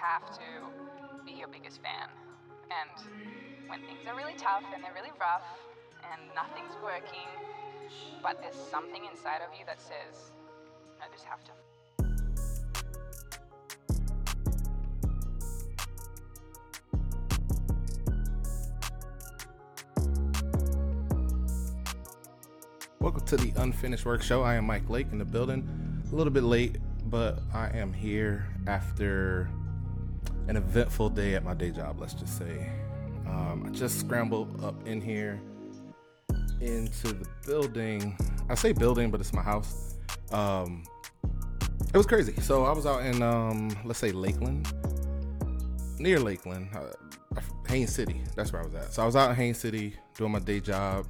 have to be your biggest fan. And when things are really tough and they're really rough and nothing's working, but there's something inside of you that says, I just have to. Welcome to the Unfinished Work Show. I am Mike Lake in the building. A little bit late, but I am here after an eventful day at my day job, let's just say. Um, I just scrambled up in here into the building. I say building, but it's my house. Um, it was crazy. So I was out in, um, let's say, Lakeland, near Lakeland, uh, Haines City. That's where I was at. So I was out in Haines City doing my day job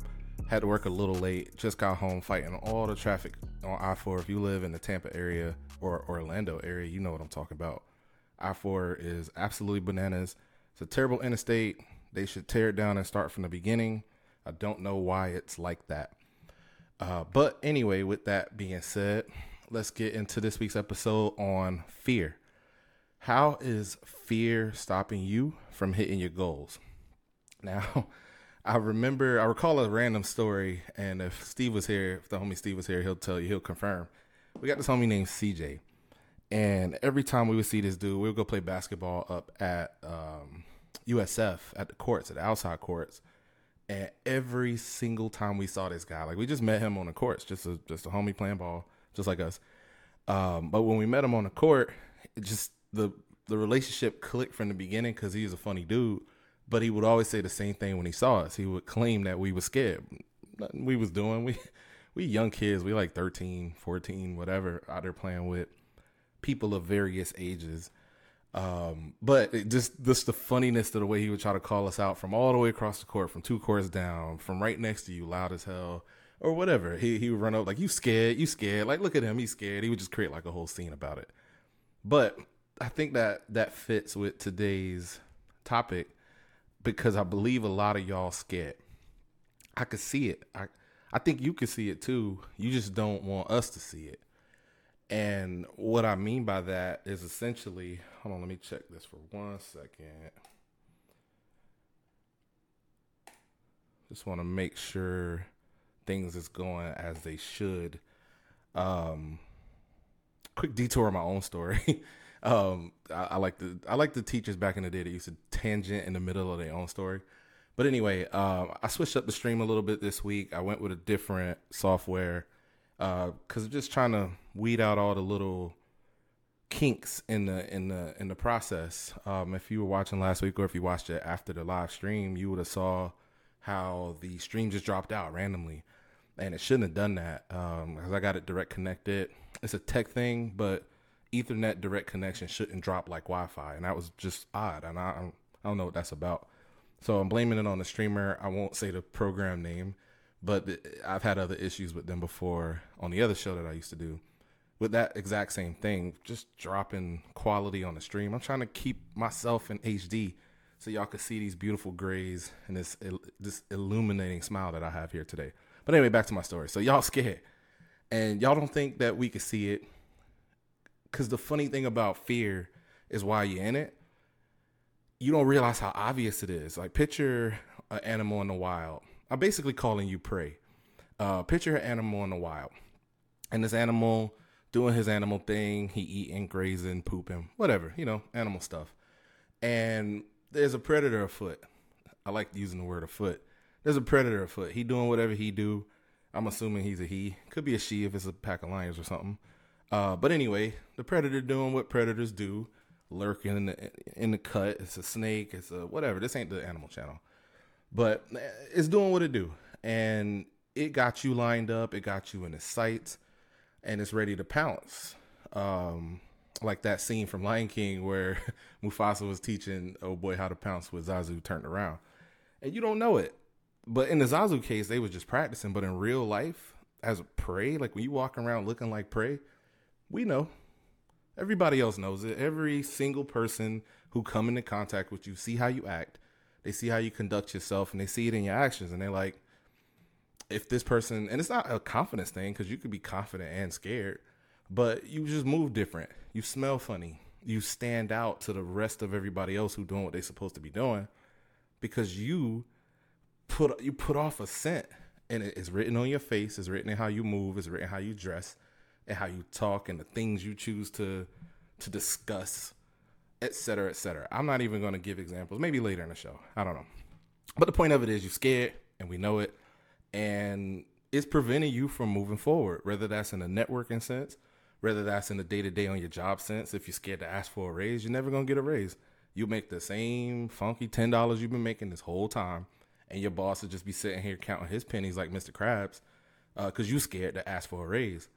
had to work a little late. Just got home fighting all the traffic on I 4. If you live in the Tampa area or Orlando area, you know what I'm talking about. I 4 is absolutely bananas. It's a terrible interstate. They should tear it down and start from the beginning. I don't know why it's like that. Uh, but anyway, with that being said, let's get into this week's episode on fear. How is fear stopping you from hitting your goals? Now, I remember, I recall a random story, and if Steve was here, if the homie Steve was here, he'll tell you, he'll confirm. We got this homie named CJ, and every time we would see this dude, we would go play basketball up at um, USF at the courts, at the outside courts. And every single time we saw this guy, like we just met him on the courts, just a just a homie playing ball, just like us. Um, but when we met him on the court, just the the relationship clicked from the beginning because he was a funny dude but he would always say the same thing when he saw us. He would claim that we were scared. Nothing we was doing. We we young kids. We like 13, 14, whatever, out there playing with people of various ages. Um, but just just the funniness of the way he would try to call us out from all the way across the court, from two courts down, from right next to you, loud as hell, or whatever. He he would run up like you scared, you scared. Like look at him, he's scared. He would just create like a whole scene about it. But I think that that fits with today's topic because I believe a lot of y'all scared. I could see it. I I think you could see it too. You just don't want us to see it. And what I mean by that is essentially, hold on, let me check this for one second. Just want to make sure things is going as they should. Um quick detour on my own story. Um, I, I, like the I like the teachers back in the day that used to tangent in the middle of their own story. But anyway, um, I switched up the stream a little bit this week. I went with a different software because uh, just trying to weed out all the little kinks in the in the in the process. Um, if you were watching last week or if you watched it after the live stream, you would have saw how the stream just dropped out randomly, and it shouldn't have done that because um, I got it direct connected. It's a tech thing, but Ethernet direct connection shouldn't drop like Wi-Fi, and that was just odd, and I I don't know what that's about. So I'm blaming it on the streamer. I won't say the program name, but I've had other issues with them before on the other show that I used to do. With that exact same thing, just dropping quality on the stream. I'm trying to keep myself in HD so y'all can see these beautiful grays and this this illuminating smile that I have here today. But anyway, back to my story. So y'all scared, and y'all don't think that we could see it because the funny thing about fear is why you're in it. You don't realize how obvious it is. Like picture an animal in the wild. I'm basically calling you prey. Uh, picture an animal in the wild, and this animal doing his animal thing. He eating, grazing, pooping, whatever you know, animal stuff. And there's a predator afoot. I like using the word afoot. There's a predator afoot. He doing whatever he do. I'm assuming he's a he. Could be a she if it's a pack of lions or something. Uh, but anyway, the predator doing what predators do, lurking in the in the cut. It's a snake. It's a whatever. This ain't the Animal Channel, but eh, it's doing what it do, and it got you lined up. It got you in its sights, and it's ready to pounce. Um, like that scene from Lion King where Mufasa was teaching oh boy how to pounce with Zazu turned around, and you don't know it. But in the Zazu case, they was just practicing. But in real life, as a prey, like when you walk around looking like prey, we know. Everybody else knows it. Every single person who come into contact with you see how you act. They see how you conduct yourself and they see it in your actions and they're like if this person and it's not a confidence thing cuz you could be confident and scared, but you just move different. You smell funny. you stand out to the rest of everybody else who doing what they're supposed to be doing because you put you put off a scent and it's written on your face, it's written in how you move, it's written how you dress and how you talk and the things you choose to to discuss, et cetera, et cetera. I'm not even going to give examples. Maybe later in the show. I don't know. But the point of it is you're scared and we know it. And it's preventing you from moving forward, whether that's in a networking sense, whether that's in the day to day on your job sense. If you're scared to ask for a raise, you're never to get a raise. You make the same funky $10 you've been making this whole time. And your boss will just be sitting here counting his pennies like Mr. Krabs because uh, you're scared to ask for a raise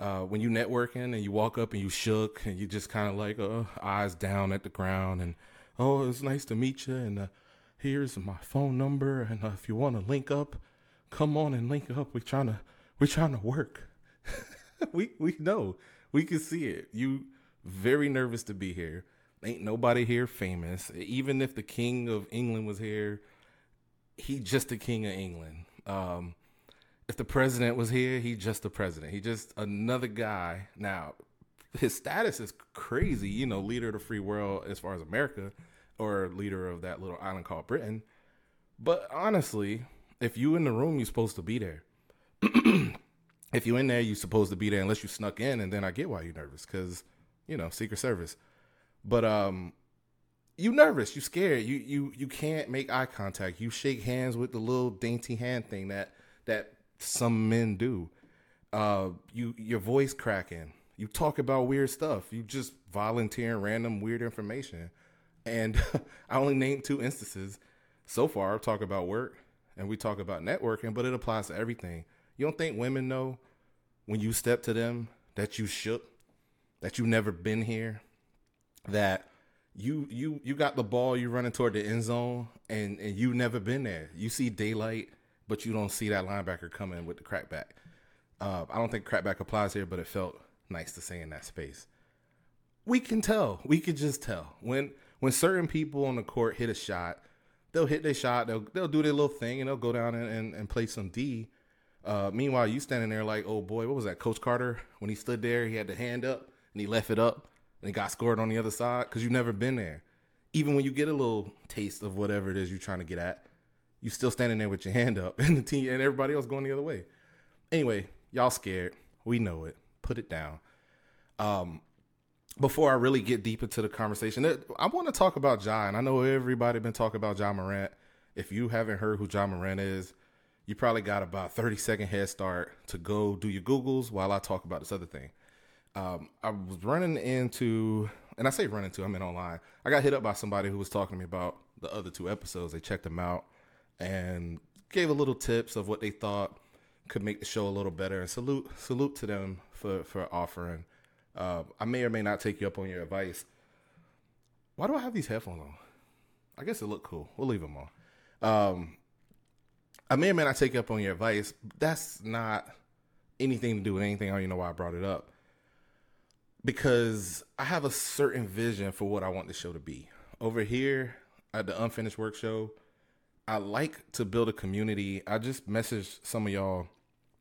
uh, when you networking and you walk up and you shook and you just kind of like uh, eyes down at the ground and oh it's nice to meet you and uh, here's my phone number and uh, if you want to link up come on and link up. We're trying to we're trying to work. We we know. We can see it. You very nervous to be here. Ain't nobody here famous. Even if the king of england was here he just the king of england. Um, if the president was here, he just the president. He just another guy. Now, his status is crazy, you know, leader of the free world as far as America or leader of that little island called Britain. But honestly, if you in the room, you're supposed to be there. if you in there, you're supposed to be there unless you snuck in, and then I get why you're nervous because you know Secret Service. But um, you nervous, you scared, you you you can't make eye contact. You shake hands with the little dainty hand thing that that some men do. Uh, you your voice cracking. You talk about weird stuff. You just volunteering random weird information. And I only named two instances so far. Talk about work and we talk about networking, but it applies to everything. You don't think women know when you step to them that you shook, that you've never been here, that you you you got the ball, you're running toward the end zone, and and you've never been there. You see daylight but you don't see that linebacker coming with the crackback. Uh, I don't think crackback applies here, but it felt nice to say in that space. We can tell. We could just tell when when certain people on the court hit a shot, they'll hit their shot. They'll they'll do their little thing and they'll go down and, and, and play some D. Uh, meanwhile, you standing there like, oh boy, what was that? Coach Carter when he stood there, he had the hand up and he left it up and he got scored on the other side because you've never been there. Even when you get a little taste of whatever it is you're trying to get at, you still standing there with your hand up and the team and everybody else going the other way. Anyway, y'all scared. We know it. Put it down. Um, before I really get deep into the conversation, I want to talk about Ja, and I know everybody been talking about Ja Morant. If you haven't heard who Ja Morant is, you probably got about 30 second head start to go do your Googles while I talk about this other thing. Um, I was running into, and I say running into, I mean online. I got hit up by somebody who was talking to me about the other two episodes. They checked them out and gave a little tips of what they thought could make the show a little better. And salute salute to them for for offering. Uh, I may or may not take you up on your advice. Why do I have these headphones on? I guess it look cool. We'll leave them on. Um, I may or may not take you up on your advice. That's not anything to do with anything. I don't even know why I brought it up. Because I have a certain vision for what I want the show to be. Over here at the Unfinished Work Show, I like to build a community. I just messaged some of y'all.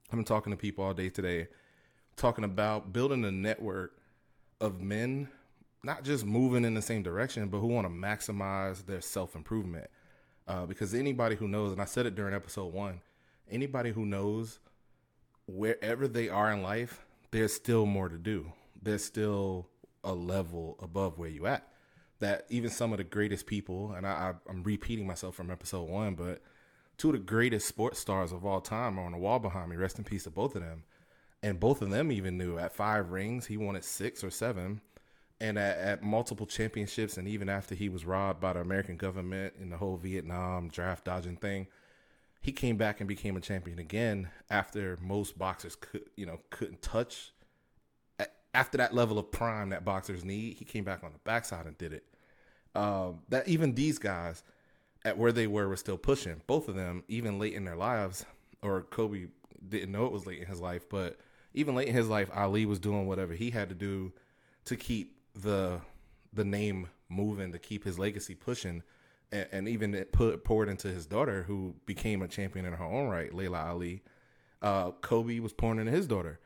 I've been talking to people all day today, talking about building a network of men, not just moving in the same direction, but who want to maximize their self improvement. Uh, because anybody who knows, and I said it during episode one, anybody who knows wherever they are in life, there's still more to do. There's still a level above where you at that even some of the greatest people, and I, I, am repeating myself from episode one, but two of the greatest sports stars of all time are on the wall behind me. Rest in peace to both of them. And both of them even knew at five rings, he wanted six or seven. And at, at multiple championships, and even after he was robbed by the American government in the whole Vietnam draft dodging thing, he came back and became a champion again after most boxers could, you know, couldn't touch after that level of prime that boxers need, he came back on the backside and did it. Um, that even these guys, at where they were, were still pushing. Both of them, even late in their lives, or Kobe didn't know it was late in his life, but even late in his life, Ali was doing whatever he had to do to keep the the name moving, to keep his legacy pushing, and, and even it put poured into his daughter, who became a champion in her own right, Laila Ali. Uh, Kobe was pouring into his daughter,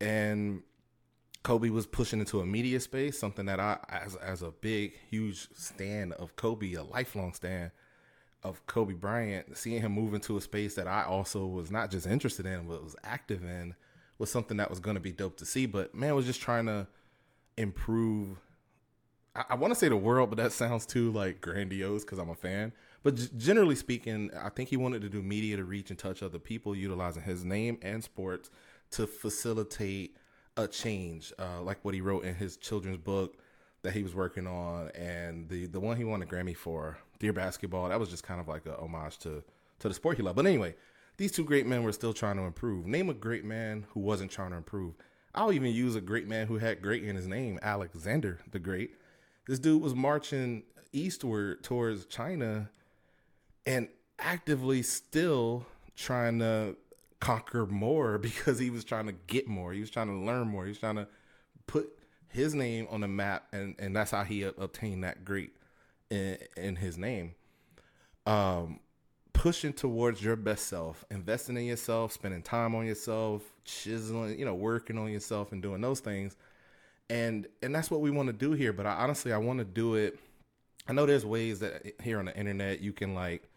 and Kobe was pushing into a media space, something that I, as as a big, huge stand of Kobe, a lifelong stand of Kobe Bryant, seeing him move into a space that I also was not just interested in, but was active in, was something that was going to be dope to see. But man, was just trying to improve. I, I want to say the world, but that sounds too like grandiose because I'm a fan. But g- generally speaking, I think he wanted to do media to reach and touch other people, utilizing his name and sports to facilitate a change, uh, like what he wrote in his children's book that he was working on, and the the one he won a Grammy for, Dear Basketball. That was just kind of like a homage to to the sport he loved. But anyway, these two great men were still trying to improve. Name a great man who wasn't trying to improve. I'll even use a great man who had great in his name, Alexander the Great. This dude was marching eastward towards China and actively still trying to conquer more because he was trying to get more. He was trying to learn more. He was trying to put his name on the map, and and that's how he obtained that great in, in his name. Um, pushing towards your best self, investing in yourself, spending time on yourself, chiseling, you know, working on yourself, and doing those things. And and that's what we want to do here. But I honestly, I want to do it. I know there's ways that here on the internet you can like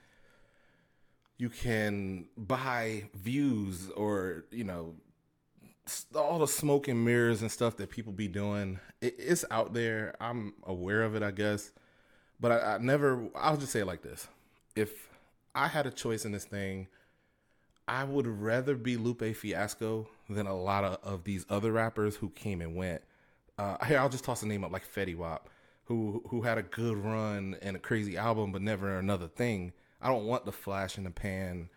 you can buy views or you know all the smoke and mirrors and stuff that people be doing it, it's out there i'm aware of it i guess but I, I never i'll just say it like this if i had a choice in this thing i would rather be lupe fiasco than a lot of, of these other rappers who came and went uh, here i'll just toss a name up like fetty wap who who had a good run and a crazy album but never another thing I don't want the flash in the pan.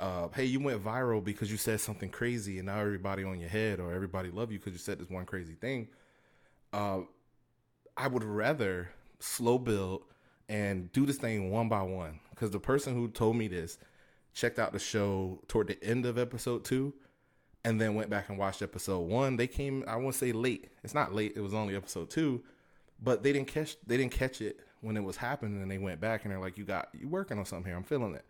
Uh, hey, you went viral because you said something crazy, and now everybody on your head or everybody love you because you said this one crazy thing. Uh, I would rather slow build and do this thing one by one because the person who told me this checked out the show toward the end of episode two and then went back and watched episode one. They came, I won't say late. It's not late. It was only episode two, but they didn't catch they didn't catch it when it was happening and they went back and they're like, You got you working on something here, I'm feeling it.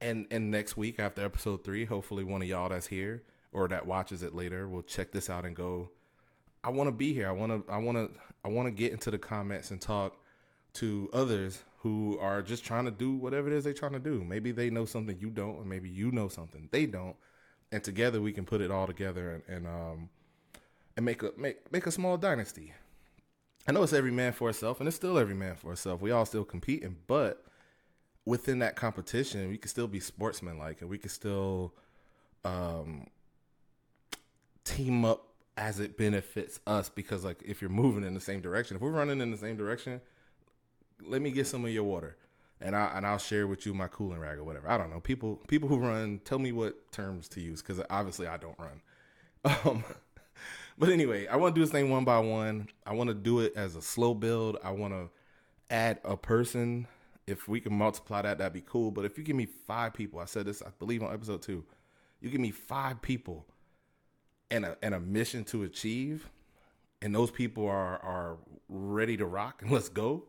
And and next week after episode three, hopefully one of y'all that's here or that watches it later will check this out and go, I wanna be here. I wanna I wanna I wanna get into the comments and talk to others who are just trying to do whatever it is they're trying to do. Maybe they know something you don't, or maybe you know something they don't. And together we can put it all together and, and um and make a make make a small dynasty. I know it's every man for himself, and it's still every man for himself. We all still competing, but within that competition, we can still be sportsmen like, and we can still um, team up as it benefits us. Because like, if you're moving in the same direction, if we're running in the same direction, let me get some of your water, and I and I'll share with you my cooling rag or whatever. I don't know. People people who run, tell me what terms to use because obviously I don't run. Um, but anyway, I want to do this thing one by one. I want to do it as a slow build. I want to add a person. If we can multiply that, that'd be cool. But if you give me five people, I said this, I believe on episode two, you give me five people and a and a mission to achieve, and those people are are ready to rock and let's go.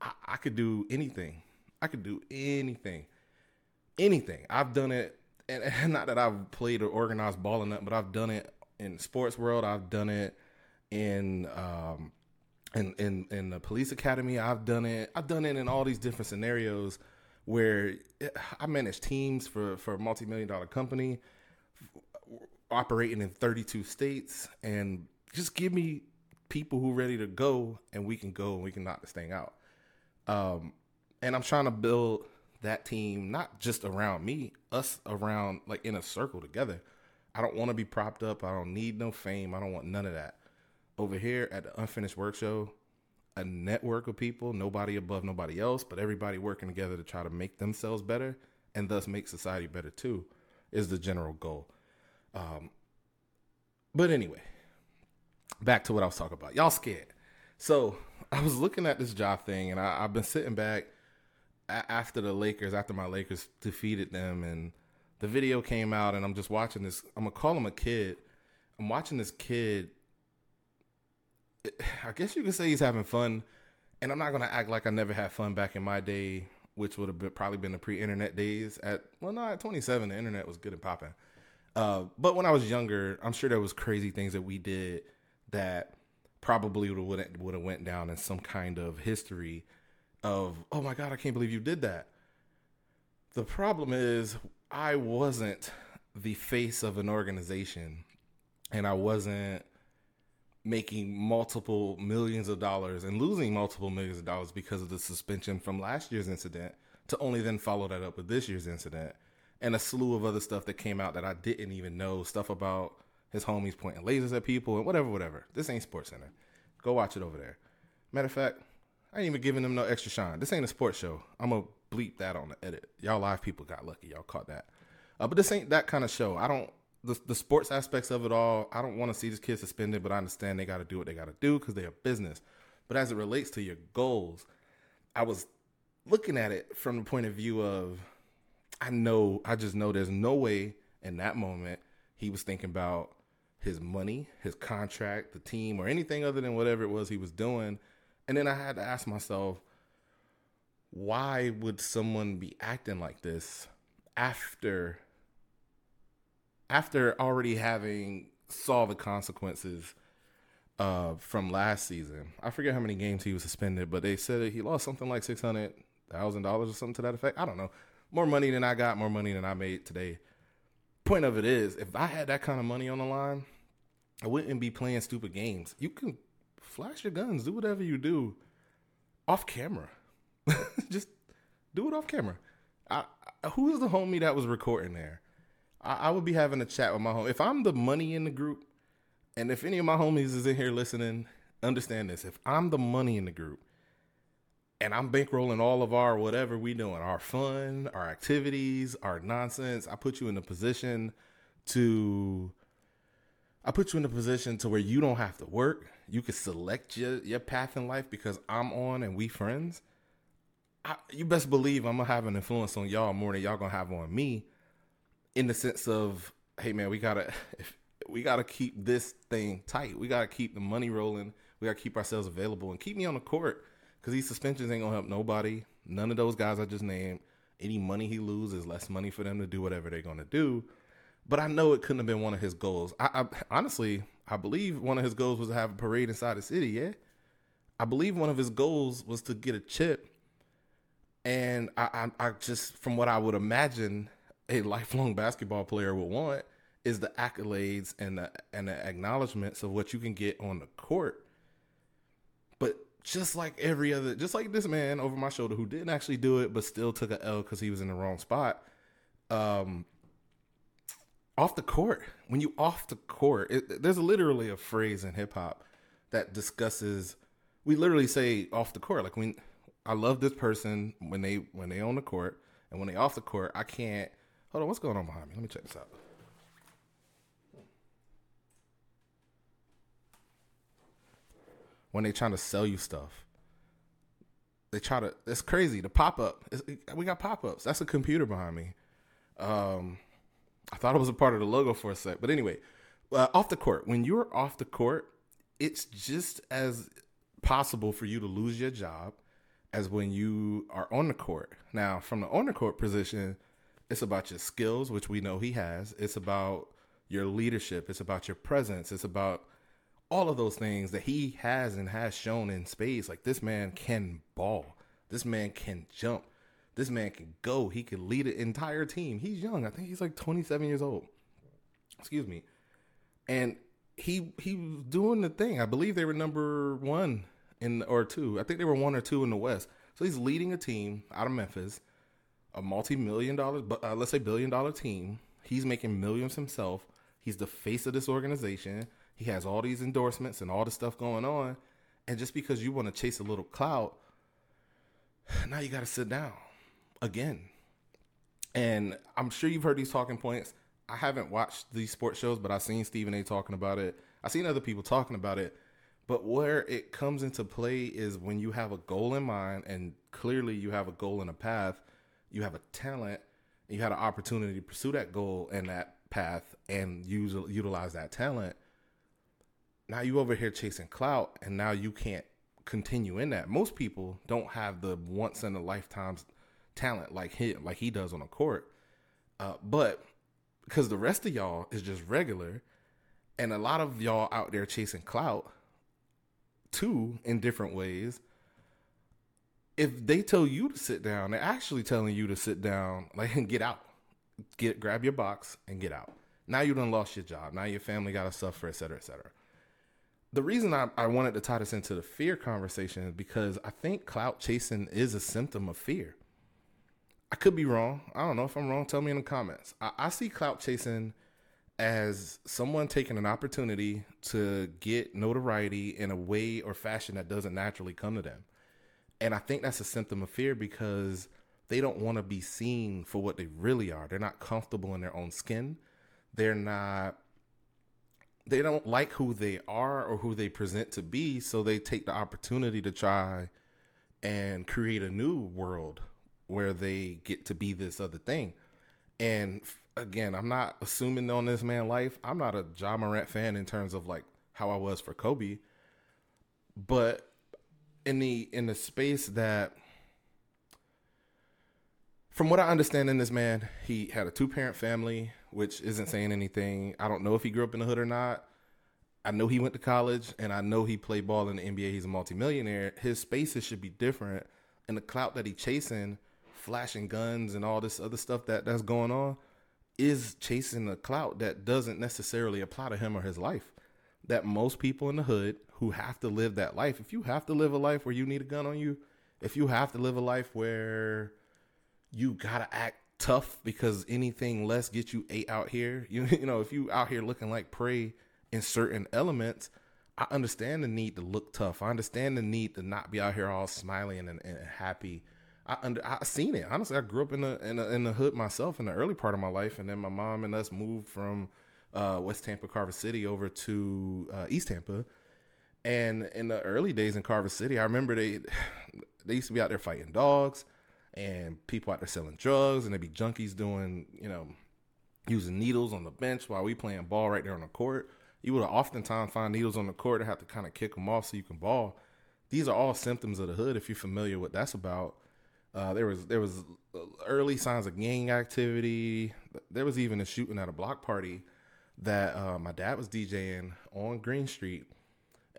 I, I could do anything. I could do anything, anything. I've done it, and, and not that I've played or organized ball enough, but I've done it in sports world. I've done it in um, in in in the police academy. I've done it. I've done it in all these different scenarios where I manage teams for for a multi million dollar company operating in 32 states and just give me people who ready to go and we can go and we can knock this thing out um, and i'm trying to build that team not just around me us around like in a circle together I don't want to be propped up. I don't need no fame. I don't want none of that. Over here at the Unfinished Work Show, a network of people, nobody above nobody else, but everybody working together to try to make themselves better and thus make society better too, is the general goal. Um, but anyway, back to what I was talking about. Y'all scared. So I was looking at this job thing, and I, have been sitting back after the Lakers, after my Lakers defeated them, and the video came out and I'm just watching this. I'm gonna call him a kid. I'm watching this kid. I guess you could say he's having fun, and I'm not gonna act like I never had fun back in my day, which would have been, probably been the pre-internet days. At well, no, at 27, the internet was good and popping. Uh, but when I was younger, I'm sure there was crazy things that we did that probably would would have went down in some kind of history of oh my god, I can't believe you did that. The problem is I wasn't the face of an organization and I wasn't making multiple millions of dollars and losing multiple millions of dollars because of the suspension from last year's incident to only then follow that up with this year's incident and a slew of other stuff that came out that I didn't even know stuff about his homies pointing lasers at people and whatever whatever. This ain't sports center. Go watch it over there. Matter of fact I ain't even giving them no extra shine. This ain't a sports show. I'm gonna bleep that on the edit. Y'all live people got lucky. Y'all caught that. Uh, but this ain't that kind of show. I don't the, the sports aspects of it all, I don't want to see this kid suspended, but I understand they got to do what they got to do because they're business. But as it relates to your goals, I was looking at it from the point of view of I know, I just know there's no way in that moment he was thinking about his money, his contract, the team, or anything other than whatever it was he was doing. And then I had to ask myself, why would someone be acting like this after after already having saw the consequences uh, from last season. I forget how many games he was suspended, but they said he lost something like six hundred thousand dollars or something to that effect. I don't know. More money than I got, more money than I made today. Point of it is, if I had that kind of money on the line, I wouldn't be playing stupid games. You can flash your guns, do whatever you do off camera. Just do it off camera. I, I, who is the homie that was recording there? I, I would be having a chat with my homie. If I'm the money in the group, and if any of my homies is in here listening, understand this. If I'm the money in the group, and I'm bankrolling all of our whatever we doing, our fun, our activities, our nonsense, I put you in a position to I put you in a position to where you don't have to work. You can select your your path in life because I'm on and we friends. I, you best believe I'm gonna have an influence on y'all more than y'all gonna have on me in the sense of, hey man, we gotta we gotta keep this thing tight. We gotta keep the money rolling. We gotta keep ourselves available and keep me on the court because these suspensions ain't gonna help nobody. None of those guys I just named. Any money he loses, less money for them to do whatever they're gonna do. But I know it couldn't have been one of his goals. I, I honestly, I believe one of his goals was to have a parade inside the city. Yeah, I believe one of his goals was to get a chip. And I, I, I just, from what I would imagine, a lifelong basketball player would want is the accolades and the and the acknowledgments of what you can get on the court. But just like every other, just like this man over my shoulder who didn't actually do it, but still took a L because he was in the wrong spot. Um, off the court, when you off the court, it, there's literally a phrase in hip hop that discusses. We literally say off the court, like when I love this person when they when they on the court, and when they off the court, I can't Hold on, what's going on behind me? Let me check this out. When they trying to sell you stuff, they try to. It's crazy. The pop up. We got pop ups. That's a computer behind me. Um, I thought it was a part of the logo for a sec, but anyway, uh, off the court. When you're off the court, it's just as possible for you to lose your job as when you are on the court. Now, from the on the court position it's about your skills, which we know he has. It's about your leadership. It's about your presence. It's about all of those things that he has and has shown in spades. Like this man can ball. This man can jump. This man can go. He can lead an entire team. He's young. I think he's like 27 years old. Excuse me. And he he was doing the thing. I believe they were number one in or two. I think they were one or two in the West. So he's leading a team out of Memphis a multi-million dollar, uh, let's say billion dollar team. He's making millions himself. He's the face of this organization. He has all these endorsements and all the stuff going on. And just because you want to chase a little clout, now you got to sit down again. And I'm sure you've heard these talking points. I haven't watched these sports shows, but I've seen Stephen A. talking about it. I've seen other people talking about it. But where it comes into play is when you have a goal in mind, and clearly you have a goal and a path you have a talent, you had an opportunity to pursue that goal and that path and use utilize that talent. Now you over here chasing clout, and now you can't continue in that. Most people don't have the once in a lifetime talent like him, like he does on the court, uh, but because the rest of y'all is just regular, And a lot of y'all out there chasing clout too in different ways. If they tell you to sit down, they're actually telling you to sit down, like and get out. Get grab your box and get out. Now you done lost your job. Now your family gotta suffer, et cetera, et cetera. The reason I, I wanted to tie this into the fear conversation is because I think clout chasing is a symptom of fear. I could be wrong. I don't know if I'm wrong. Tell me in the comments. I, I see clout chasing as someone taking an opportunity to get notoriety in a way or fashion that doesn't naturally come to them. And I think that's a symptom of fear because they don't want to be seen for what they really are. They're not comfortable in their own skin. They're not they don't like who they are or who they present to be, so they take the opportunity to try and create a new world where they get to be this other thing. And again, I'm not assuming on this man life. I'm not a Ja Morant fan in terms of like how I was for Kobe, but in the in the space that from what I understand in this man, he had a two parent family, which isn't saying anything. I don't know if he grew up in the hood or not. I know he went to college and I know he played ball in the NBA. He's a multimillionaire. His spaces should be different. And the clout that he's chasing flashing guns and all this other stuff that that's going on is chasing a clout that doesn't necessarily apply to him or his life. That most people in the hood who have to live that life, if you have to live a life where you need a gun on you, if you have to live a life where you gotta act tough because anything less gets you ate out here, you you know, if you out here looking like prey in certain elements, I understand the need to look tough. I understand the need to not be out here all smiling and, and happy I under I seen it. Honestly, I grew up in the in the, in the hood myself in the early part of my life, and then my mom and us moved from uh, West Tampa, Carver City, over to uh, East Tampa. And in the early days in Carver City, I remember they they used to be out there fighting dogs, and people out there selling drugs, and there'd be junkies doing you know using needles on the bench while we playing ball right there on the court. You would oftentimes find needles on the court and have to kind of kick them off so you can ball. These are all symptoms of the hood if you're familiar with what that's about. Uh, there was there was early signs of gang activity. There was even a shooting at a block party that uh, my dad was DJing on Green Street,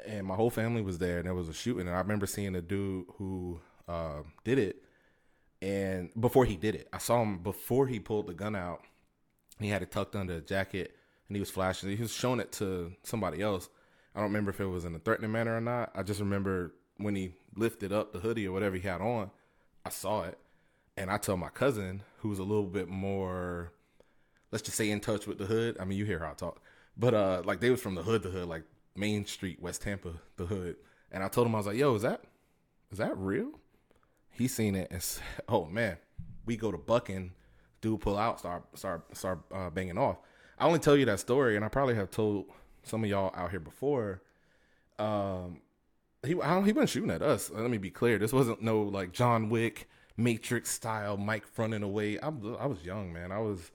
and my whole family was there. And there was a shooting, and I remember seeing a dude who uh, did it. And before he did it, I saw him before he pulled the gun out. He had it tucked under a jacket, and he was flashing. He was showing it to somebody else. I don't remember if it was in a threatening manner or not. I just remember when he lifted up the hoodie or whatever he had on I saw it, and I told my cousin, who's a little bit more, let's just say, in touch with the hood. I mean, you hear how I talk, but uh, like they was from the hood, the hood, like Main Street, West Tampa, the hood. And I told him I was like, "Yo, is that is that real?" He seen it and said, "Oh man, we go to Bucking, dude pull out, start start start uh, banging off." I only tell you that story, and I probably have told some of y'all out here before. Um, he he wasn't shooting at us. Let me be clear. This wasn't no like John Wick Matrix style Mike fronting away. I, I was young, man. I was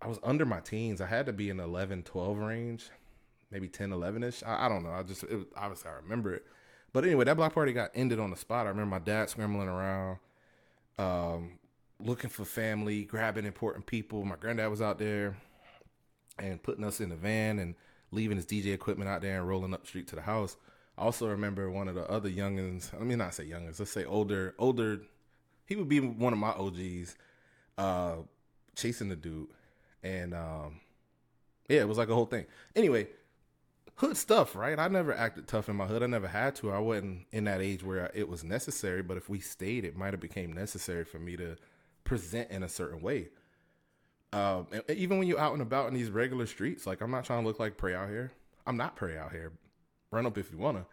I was under my teens. I had to be in the 11, 12 range, maybe 10, 11 ish. I, I, don't know. I just it obviously I remember it. But anyway, that block party got ended on the spot. I remember my dad scrambling around, um, looking for family, grabbing important people. My granddad was out there and putting us in the van and leaving his DJ equipment out there and rolling up the street to the house. I also remember one of the other youngins. Let me not say youngins. Let's say older. Older. He would be one of my OGs, uh, chasing the dude, and um, yeah, it was like a whole thing. Anyway, hood stuff, right? I never acted tough in my hood. I never had to. I wasn't in that age where it was necessary. But if we stayed, it might have became necessary for me to present in a certain way. Um, and even when you're out and about in these regular streets, like I'm not trying to look like prey out here. I'm not prey out here run up if you wanna.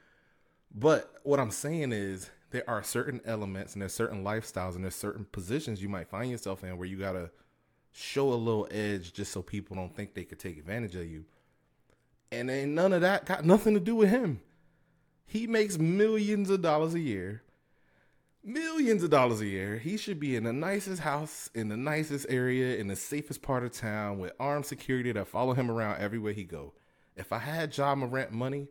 But what I'm saying is there are certain elements and there's certain lifestyles and there's certain positions you might find yourself in where you gotta show a little edge just so people don't think they could take advantage of you. And ain't none of that got nothing to do with him. He makes millions of dollars a year. Millions of dollars a year. He should be in the nicest house, in the nicest area, in the safest part of town with armed security that follow him around everywhere he go. If I had Ja Morant money,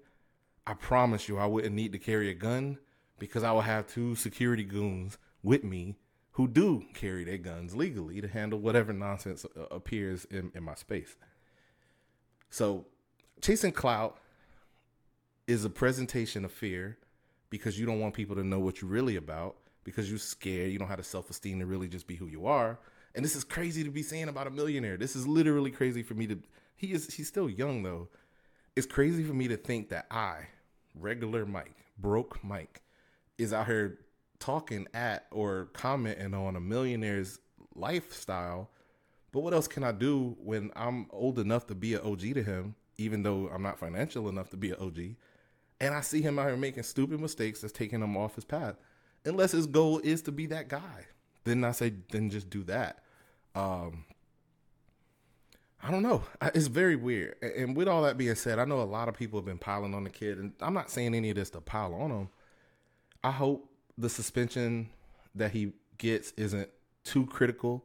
I promise you, I wouldn't need to carry a gun because I will have two security goons with me who do carry their guns legally to handle whatever nonsense appears in, in my space. So chasing clout is a presentation of fear because you don't want people to know what you're really about because you're scared. You don't have the self esteem to really just be who you are. And this is crazy to be saying about a millionaire. This is literally crazy for me to. He is. He's still young though. It's crazy for me to think that I, regular Mike, broke Mike, is out here talking at or commenting on a millionaire's lifestyle. But what else can I do when I'm old enough to be an OG to him, even though I'm not financial enough to be an OG? And I see him out here making stupid mistakes that's taking him off his path. Unless his goal is to be that guy. Then I say, then just do that. Um, I don't know. It's very weird. And with all that being said, I know a lot of people have been piling on the kid, and I'm not saying any of this to pile on him. I hope the suspension that he gets isn't too critical.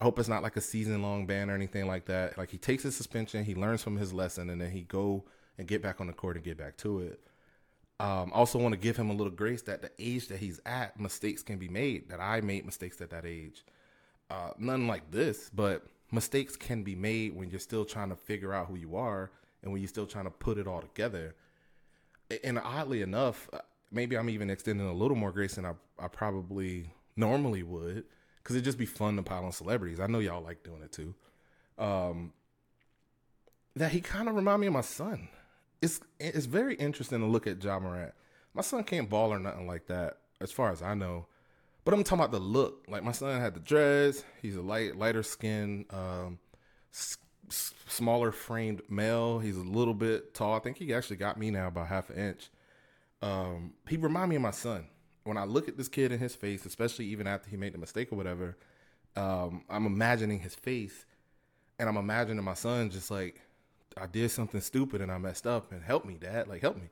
I hope it's not like a season long ban or anything like that. Like he takes his suspension, he learns from his lesson, and then he go and get back on the court and get back to it. Um, also want to give him a little grace that the age that he's at, mistakes can be made. That I made mistakes at that age. Uh, none like this, but mistakes can be made when you're still trying to figure out who you are and when you're still trying to put it all together. And oddly enough, uh, maybe I'm even extending a little more grace than I, I probably normally would because it'd just be fun to pile on celebrities. I know y'all like doing it too. Um, that he kind of remind me of my son it's it's very interesting to look at Ja Morant. My son can't ball or nothing like that, as far as I know. But I'm talking about the look. Like my son had the dreads. He's a light, lighter skin, um, s- s- smaller framed male. He's a little bit tall. I think he actually got me now about half an inch. Um, he remind me of my son. When I look at this kid in his face, especially even after he made the mistake or whatever, um, I'm imagining his face, and I'm imagining my son just like I did something stupid and I messed up and help me, dad. Like help me.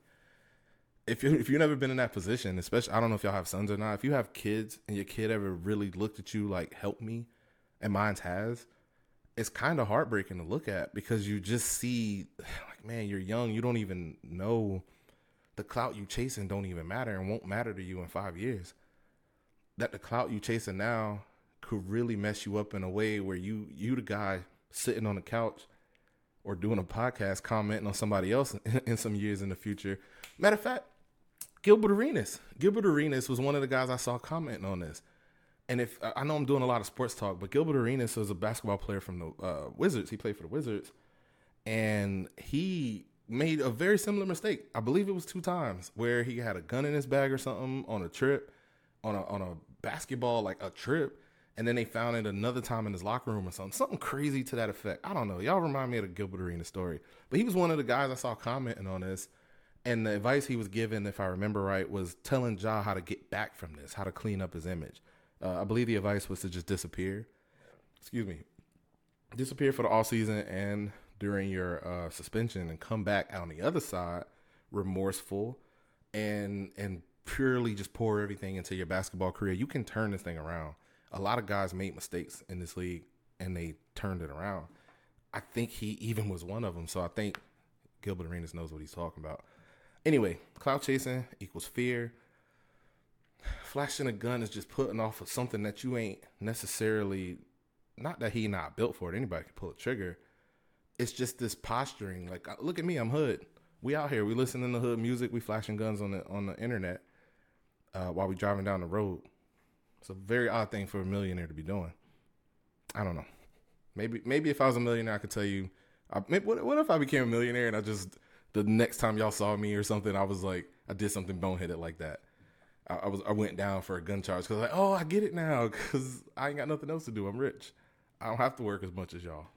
If you if you've never been in that position, especially I don't know if y'all have sons or not, if you have kids and your kid ever really looked at you like help me, and mine's has, it's kind of heartbreaking to look at because you just see like man, you're young, you don't even know the clout you chasing don't even matter and won't matter to you in five years. That the clout you chasing now could really mess you up in a way where you you the guy sitting on the couch or doing a podcast commenting on somebody else in, in some years in the future. Matter of fact, Gilbert Arenas. Gilbert Arenas was one of the guys I saw commenting on this. And if I know I'm doing a lot of sports talk, but Gilbert Arenas was a basketball player from the uh, Wizards. He played for the Wizards, and he made a very similar mistake. I believe it was two times where he had a gun in his bag or something on a trip, on a on a basketball like a trip, and then they found it another time in his locker room or something, something crazy to that effect. I don't know. Y'all remind me of the Gilbert Arenas story, but he was one of the guys I saw commenting on this, and the advice he was given, if I remember right, was telling Ja how to get back from this, how to clean up his image. Uh, I believe the advice was to just disappear. Excuse me, disappear for the all season and during your uh, suspension, and come back on the other side remorseful and and purely just pour everything into your basketball career. You can turn this thing around a lot of guys made mistakes in this league and they turned it around. I think he even was one of them. So I think Gilbert Arenas knows what he's talking about. Anyway, cloud chasing equals fear. Flashing a gun is just putting off of something that you ain't necessarily. Not that he not built for it. Anybody can pull a trigger. It's just this posturing. Like, uh, look at me, I'm hood. We out here. We listening to hood music. We flashing guns on the on the internet uh, while we driving down the road. It's a very odd thing for a millionaire to be doing. I don't know. Maybe maybe if I was a millionaire, I could tell you. I, what, what if I became a millionaire and I just the next time y'all saw me or something, I was like I did something boneheaded like that. I, I was I went down for a gun charge because like oh I get it now because I ain't got nothing else to do. I'm rich. I don't have to work as much as y'all.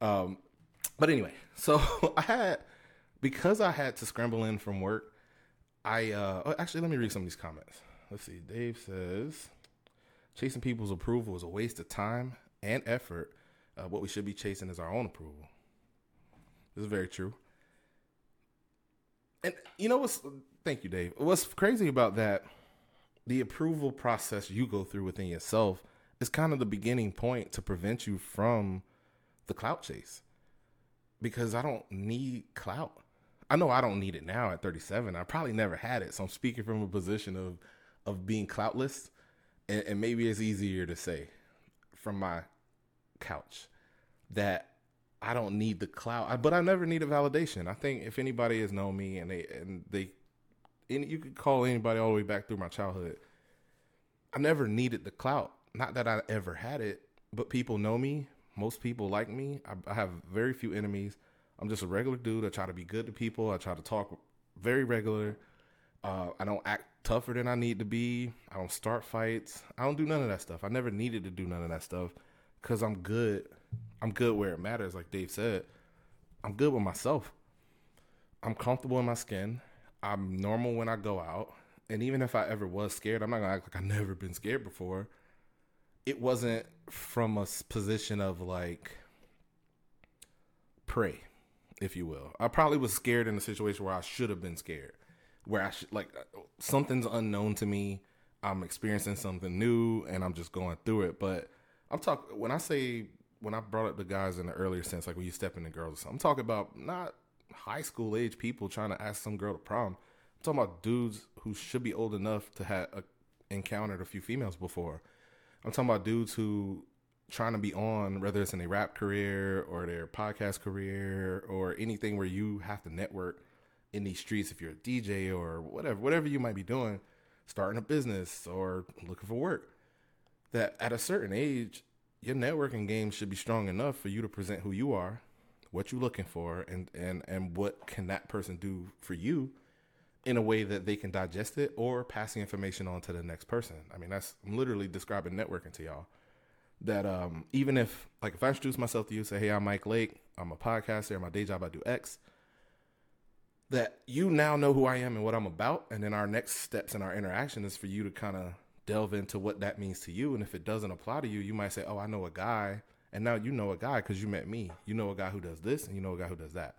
Um, but anyway, so I had because I had to scramble in from work. I uh, oh, actually let me read some of these comments. Let's see. Dave says chasing people's approval is a waste of time and effort. Uh, what we should be chasing is our own approval. This is very true. And you know what's? Thank you, Dave. What's crazy about that? The approval process you go through within yourself is kind of the beginning point to prevent you from the clout chase. Because I don't need clout. I know I don't need it now at 37. I probably never had it. So I'm speaking from a position of of being cloutless, and, and maybe it's easier to say from my couch that I don't need the clout, I, but I never needed validation. I think if anybody has known me and they and they, and you could call anybody all the way back through my childhood. I never needed the clout. Not that I ever had it, but people know me. Most people like me. I, I have very few enemies. I'm just a regular dude. I try to be good to people. I try to talk very regular. Uh, I don't act tougher than I need to be. I don't start fights. I don't do none of that stuff. I never needed to do none of that stuff because I'm good. I'm good where it matters, like Dave said. I'm good with myself. I'm comfortable in my skin. I'm normal when I go out. And even if I ever was scared, I'm not gonna act like I've never been scared before. It wasn't from a position of like prey, if you will. I probably was scared in a situation where I should have been scared, where I should like uh, something's unknown to me. I'm experiencing something new, and I'm just going through it. But I'm talking when I say when I brought up the guys in the earlier sense, like when you step into girls I'm talking about not high school age people trying to ask some girl to prom. I'm talking about dudes who should be old enough to have a, uh, encountered a few females before. I'm talking about dudes who trying to be on, whether it's in a rap career or their podcast career or anything where you have to network in these streets if you're a DJ or whatever, whatever you might be doing, starting a business or looking for work. That at a certain age, your networking game should be strong enough for you to present who you are, what you're looking for, and and and what can that person do for you in a way that they can digest it or pass the information on to the next person. I mean, that's I'm literally describing networking to y'all. That um, even if like if I introduce myself to you, say, "Hey, I'm Mike Lake. I'm a podcaster. My day job, I do X." That you now know who I am and what I'm about, and then our next steps in our interaction is for you to kind of delve into what that means to you. And if it doesn't apply to you, you might say, "Oh, I know a guy," and now you know a guy because you met me. You know a guy who does this, and you know a guy who does that.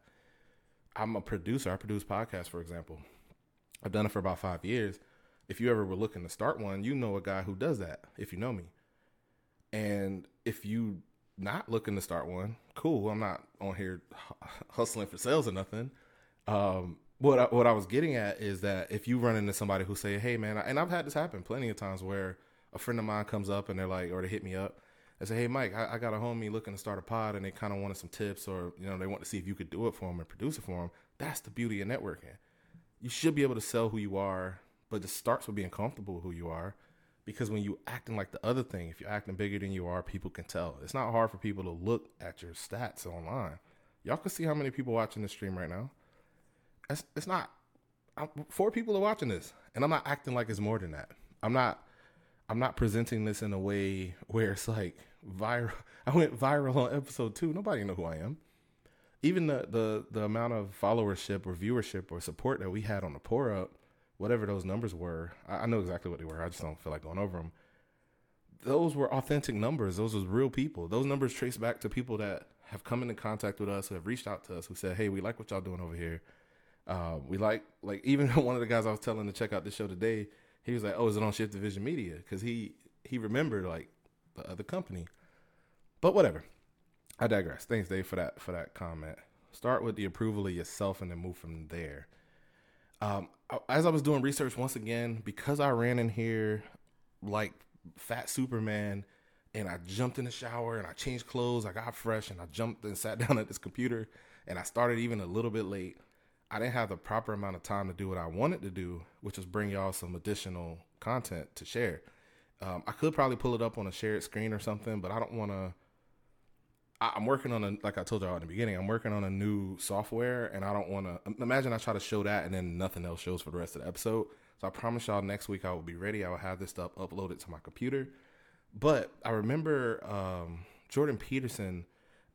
I'm a producer. I produce podcasts, for example. I've done it for about five years. If you ever were looking to start one, you know a guy who does that. If you know me, and if you not looking to start one, cool. I'm not on here hustling for sales or nothing. Um, what I, what I was getting at is that if you run into somebody who say, "Hey, man," and I've had this happen plenty of times where a friend of mine comes up and they're like, or they hit me up and say, "Hey, Mike, I, I got a homie looking to start a pod, and they kind of wanted some tips, or you know, they want to see if you could do it for them and produce it for them." That's the beauty of networking you should be able to sell who you are, but it starts with being comfortable with who you are. Because when you acting like the other thing, if you're acting bigger than you are, people can tell. It's not hard for people to look at your stats online. Y'all can see how many people watching the stream right now. It's, it's not. I'm, four people are watching this, and I'm not acting like it's more than that. I'm not. I'm not presenting this in a way where it's like viral. I went viral on episode two. Nobody know who I am even the the the amount of followership or viewership or support that we had on the pour up, whatever those numbers were, I, I know exactly what they were. I just don't feel like going over them. Those were authentic numbers. Those was real people. Those numbers trace back to people that have come into contact with us, who have reached out to us, who said, "Hey, we like what y'all doing over here. Uh, we like like even one of the guys I was telling to check out the show today. He was like, "Oh, is it on Shift Division Media?" Because he he remembered like the other company. But whatever. I digress. Thanks, Dave, for that for that comment. Start with the approval of yourself and then move from there. Um, as I was doing research once again, because I ran in here like fat Superman, and I jumped in the shower and I changed clothes, I got fresh, and I jumped and sat down at this computer, and I started even a little bit late. I didn't have the proper amount of time to do what I wanted to do, which was bring y'all some additional content to share. Um, I could probably pull it up on a shared screen or something, but I don't want to I, am working on a like I told y'all in the beginning. I'm working on a new software, and I don't want to imagine I try to show that, and then nothing else shows for the rest of the episode. So I promise y'all next week I will be ready. I will have this stuff uploaded to my computer. But I remember um, Jordan Peterson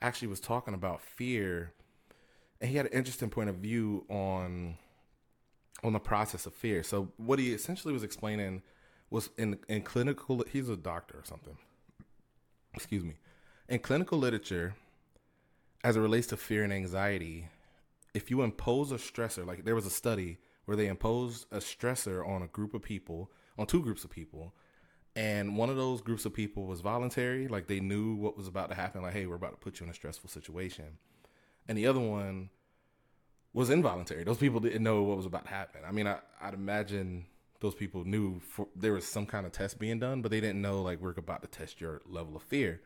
actually was talking about fear, and he had an interesting point of view on on the process of fear. So what he essentially was explaining was in in clinical. He's a doctor or something. Excuse me in clinical literature, as it relates to fear and anxiety, if you impose a stressor, like there was a study where they imposed a stressor on a group of people, on two groups of people, and one of those groups of people was voluntary, like they knew what was about to happen, like, hey, we're about to put you in a stressful situation. And the other one was involuntary. Those people didn't know what was about to happen. I mean, I, would imagine those people knew for, there was some kind of test being done, but they didn't know, like, we're about to test your level of fear.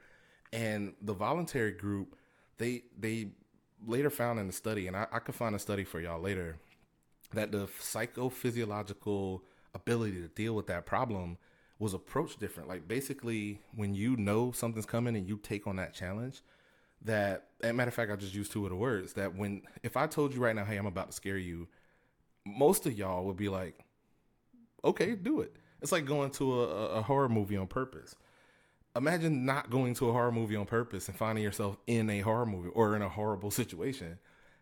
And the voluntary group, they they later found in the study, and I, I could find a study for y'all later, that the psychophysiological ability to deal with that problem was approached different. Like basically, when you know something's coming and you take on that challenge, that as matter of fact, I just used two of the words that when if I told you right now, hey, I'm about to scare you, most of y'all would be like, okay, do it. It's like going to a, a horror movie on purpose. Imagine not going to a horror movie on purpose and finding yourself in a horror movie or in a horrible situation.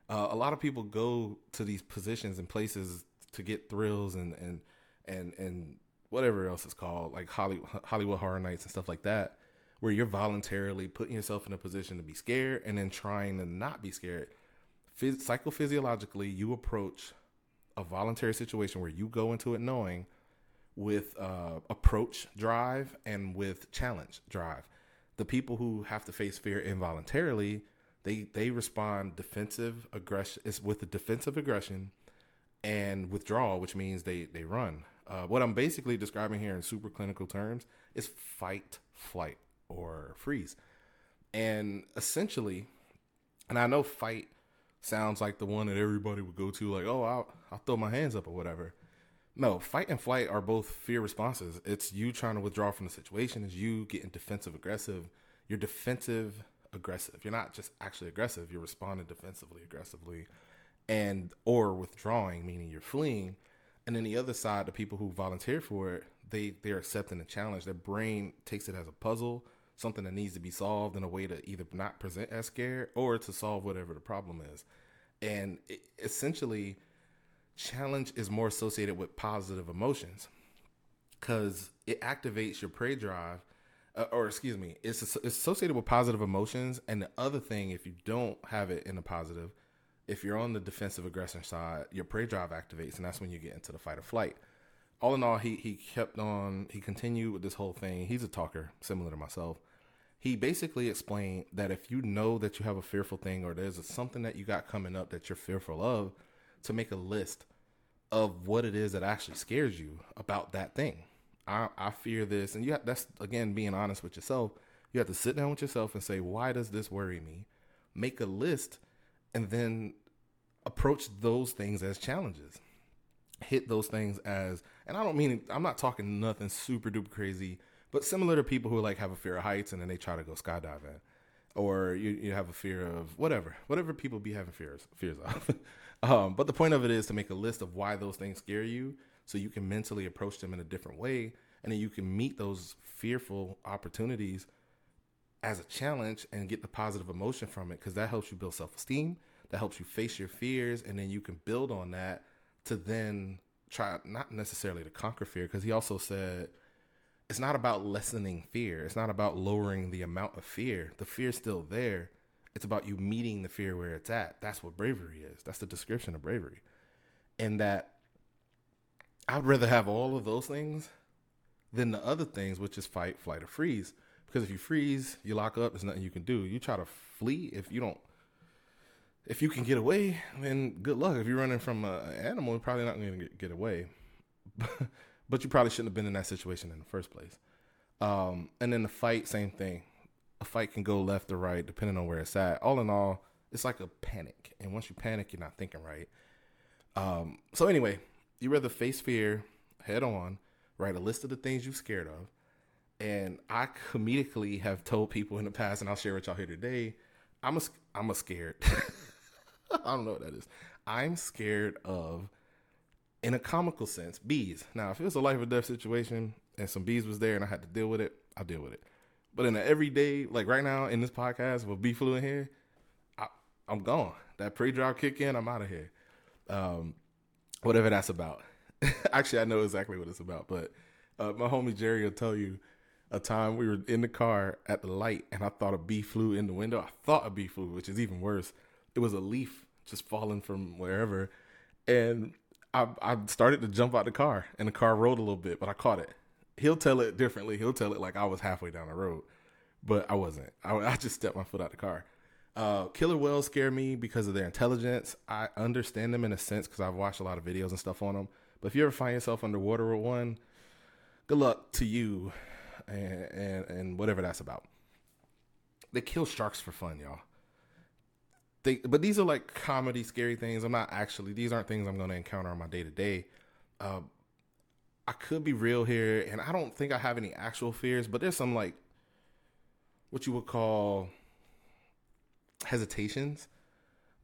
Uh, a lot of people go to these positions and places to get thrills and and and and whatever else it's called, like Hollywood, Hollywood Horror Nights and stuff like that, where you're voluntarily putting yourself in a position to be scared and then trying to not be scared. Phys- psychophysiologically, you approach a voluntary situation where you go into it knowing with uh, approach drive and with challenge drive. The people who have to face fear involuntarily, they they respond defensive aggression is with the defensive aggression and withdrawal, which means they they run. Uh, what I'm basically describing here in super clinical terms is fight, flight, or freeze. And essentially, and I know fight sounds like the one that everybody would go to, like, oh, I'll, I'll throw my hands up or whatever. No, fight and flight are both fear responses. It's you trying to withdraw from the situation, it's you getting defensive aggressive. You're defensive aggressive. You're not just actually aggressive, you're responding defensively aggressively and or withdrawing, meaning you're fleeing. And then the other side, the people who volunteer for it, they they're accepting the challenge. Their brain takes it as a puzzle, something that needs to be solved in a way to either not present as scared or to solve whatever the problem is. And it, essentially, challenge is more associated with positive emotions because it activates your prey drive. Uh, or excuse me, it's, it's associated with positive emotions. And the other thing, if you don't have it in a positive, if you're on the defensive aggression side, your prey drive activates, and that's when you get into the fight or flight. All in all, he he kept on. He continued with this whole thing. He's a talker, similar to myself. He basically explained that if you know that you have a fearful thing or there's a, something that you got coming up that you're fearful of, to make a list of what it is that actually scares you about that thing. I, I fear this, and you have, that's again being honest with yourself. You have to sit down with yourself and say, why does this worry me? Make a list and then approach those things as challenges. Hit those things as, and I don't mean, I'm not talking nothing super duper crazy, but similar to people who like have a fear of heights and then they try to go skydiving, or you, you have a fear of whatever, whatever people be having fears fears of. um, but the point of it is to make a list of why those things scare you, so you can mentally approach them in a different way, and then you can meet those fearful opportunities as a challenge and get the positive emotion from it because that helps you build self esteem, that helps you face your fears, and then you can build on that to then try not necessarily to conquer fear because he also said it's not about lessening fear, it's not about lowering the amount of fear. The fear's still there. It's about you meeting the fear where it's at. That's what bravery is. That's the description of bravery. And that I'd rather have all of those things than the other things, which is fight, flight, or freeze. Because if you freeze, you lock up. There's nothing you can do. You try to flee. If you don't, if you can get away, then good luck. If you're running from an animal, you're probably not going to get away. but you probably shouldn't have been in that situation in the first place. Um, and then the fight, same thing. A fight can go left or right depending on where it's at. All in all, it's like a panic. And once you panic, you're not thinking right. Um, so anyway, you rather face fear head on, write a list of the things you're scared of, and I comedically have told people in the past, and I'll share with y'all here today. I'm a I'm a scared. I don't know what that is. I'm scared of, in a comical sense, bees. Now, if it was a life or death situation and some bees was there and I had to deal with it, I'll deal with it. But in an everyday, like right now in this podcast with bee flew in here, I, I'm gone. That prey drive kick in, I'm out of here. Um, whatever that's about. Actually, I know exactly what it's about, but uh, my homie Jerry will tell you a time we were in the car at the light and I thought a bee flew in the window. I thought a bee flew, which is even worse. It was a leaf just falling from wherever. And I, I started to jump out the car and the car rolled a little bit, but I caught it. He'll tell it differently. He'll tell it like I was halfway down the road, but I wasn't. I, I just stepped my foot out the car. Uh, killer whales scare me because of their intelligence. I understand them in a sense because I've watched a lot of videos and stuff on them. But if you ever find yourself underwater with one, good luck to you and, and, and whatever that's about. They kill sharks for fun, y'all. Think, but these are like comedy, scary things. I'm not actually. These aren't things I'm going to encounter on my day to day. I could be real here, and I don't think I have any actual fears, but there's some like what you would call hesitations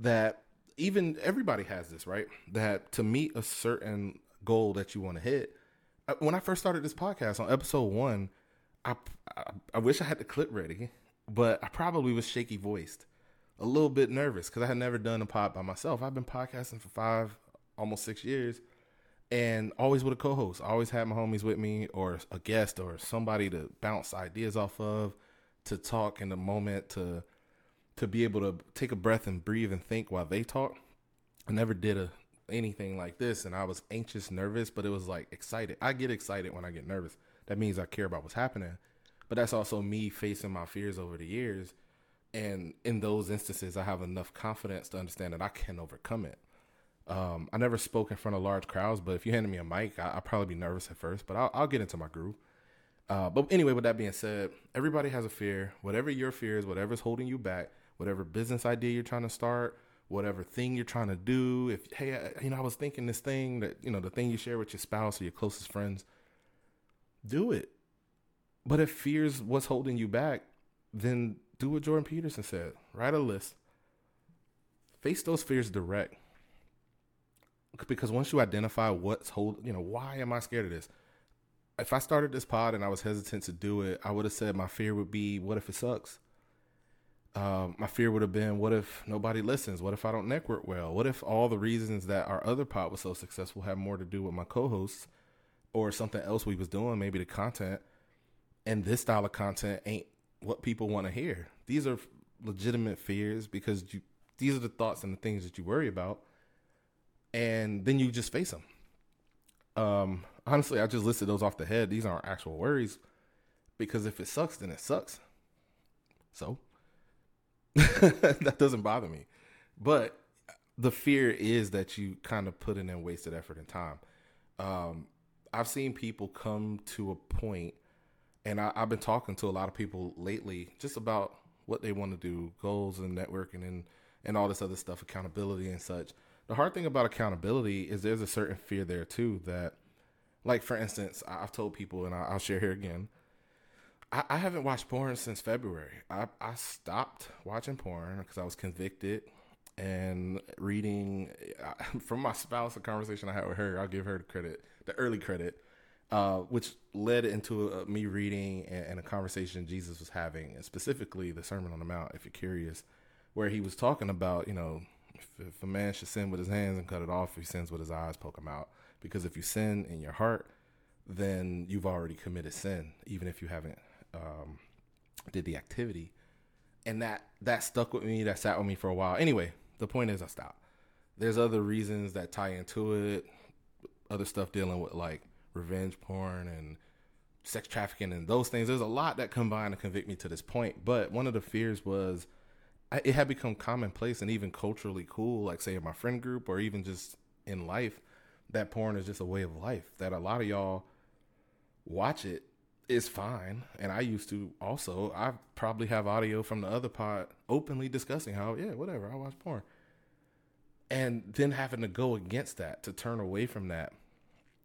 that even everybody has this, right? That to meet a certain goal that you want to hit. uh, When I first started this podcast on episode one, I, I I wish I had the clip ready, but I probably was shaky voiced, a little bit nervous because I had never done a pod by myself. I've been podcasting for five, almost six years, and always with a co-host. I always had my homies with me, or a guest, or somebody to bounce ideas off of, to talk in the moment, to to be able to take a breath and breathe and think while they talk. I never did a anything like this, and I was anxious, nervous, but it was like excited. I get excited when I get nervous. That means I care about what's happening. But that's also me facing my fears over the years. And in those instances, I have enough confidence to understand that I can overcome it. Um, I never spoke in front of large crowds, but if you handed me a mic, I, I'd probably be nervous at first, but I'll, I'll get into my groove. Uh, but anyway, with that being said, everybody has a fear. Whatever your fear is, whatever's holding you back, whatever business idea you're trying to start, whatever thing you're trying to do. If hey, I, you know, I was thinking this thing that you know, the thing you share with your spouse or your closest friends, do it. But if fear's what's holding you back, then do what Jordan Peterson said: write a list, face those fears direct. Because once you identify what's hold, you know, why am I scared of this? if I started this pod and I was hesitant to do it, I would have said my fear would be, what if it sucks? Um, my fear would have been, what if nobody listens? What if I don't network well? What if all the reasons that our other pod was so successful have more to do with my co-hosts or something else we was doing, maybe the content, and this style of content ain't what people want to hear. These are legitimate fears because you, these are the thoughts and the things that you worry about, and then you just face them. Um, honestly, I just listed those off the head. These aren't actual worries because if it sucks, then it sucks. So that doesn't bother me. But the fear is that you kind of put in and wasted effort and time. Um, I've seen people come to a point, and I, I've been talking to a lot of people lately just about what they want to do, goals and networking and and all this other stuff, accountability and such. The hard thing about accountability is there's a certain fear there too that like for instance, I've told people, and I'll share here again. I, I haven't watched porn since February. I, I stopped watching porn because I was convicted and reading from my spouse a conversation I had with her. I'll give her the credit, the early credit, uh, which led into uh, me reading and, and a conversation Jesus was having, and specifically the Sermon on the Mount. If you're curious, where he was talking about, you know, if, if a man should sin with his hands and cut it off, if he sins with his eyes, poke him out. Because if you sin in your heart, then you've already committed sin, even if you haven't um, did the activity. And that that stuck with me. That sat with me for a while. Anyway, the point is, I stopped. There's other reasons that tie into it. Other stuff dealing with like revenge porn and sex trafficking and those things. There's a lot that combine to convict me to this point. But one of the fears was it had become commonplace and even culturally cool, like say in my friend group or even just in life, that porn is just a way of life. That a lot of y'all watch it is fine, and I used to also. I probably have audio from the other pod openly discussing how yeah, whatever, I watch porn, and then having to go against that to turn away from that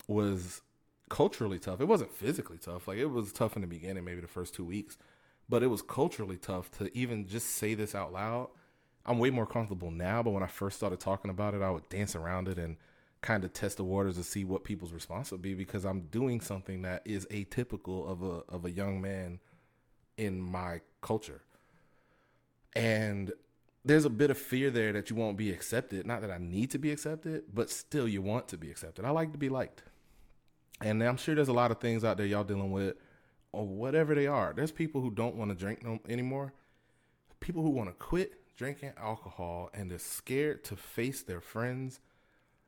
was culturally tough. It wasn't physically tough. Like it was tough in the beginning, maybe the first two weeks, but it was culturally tough to even just say this out loud. I'm way more comfortable now, but when I first started talking about it, I would dance around it and kind of test the waters to see what people's response would be because I'm doing something that is atypical of a of a young man in my culture. And there's a bit of fear there that you won't be accepted. Not that I need to be accepted, but still you want to be accepted. I like to be liked. And I'm sure there's a lot of things out there y'all dealing with or whatever they are. There's people who don't want to drink no, anymore. People who want to quit drinking alcohol and they're scared to face their friends